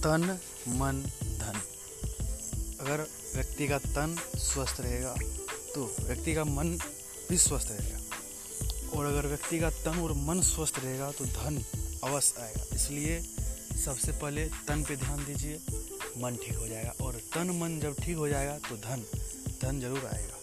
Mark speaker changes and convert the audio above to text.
Speaker 1: तन, मन, धन। अगर व्यक्ति का तन स्वस्थ रहेगा तो व्यक्ति का मन भी स्वस्थ रहेगा। और अगर व्यक्ति का तन और मन स्वस्थ रहेगा तो धन अवश्य आएगा। इसलिए सबसे पहले तन पे ध्यान दीजिए, मन ठीक हो जाएगा। और तन, मन जब ठीक हो जाएगा तो धन धन ज़रूर आएगा।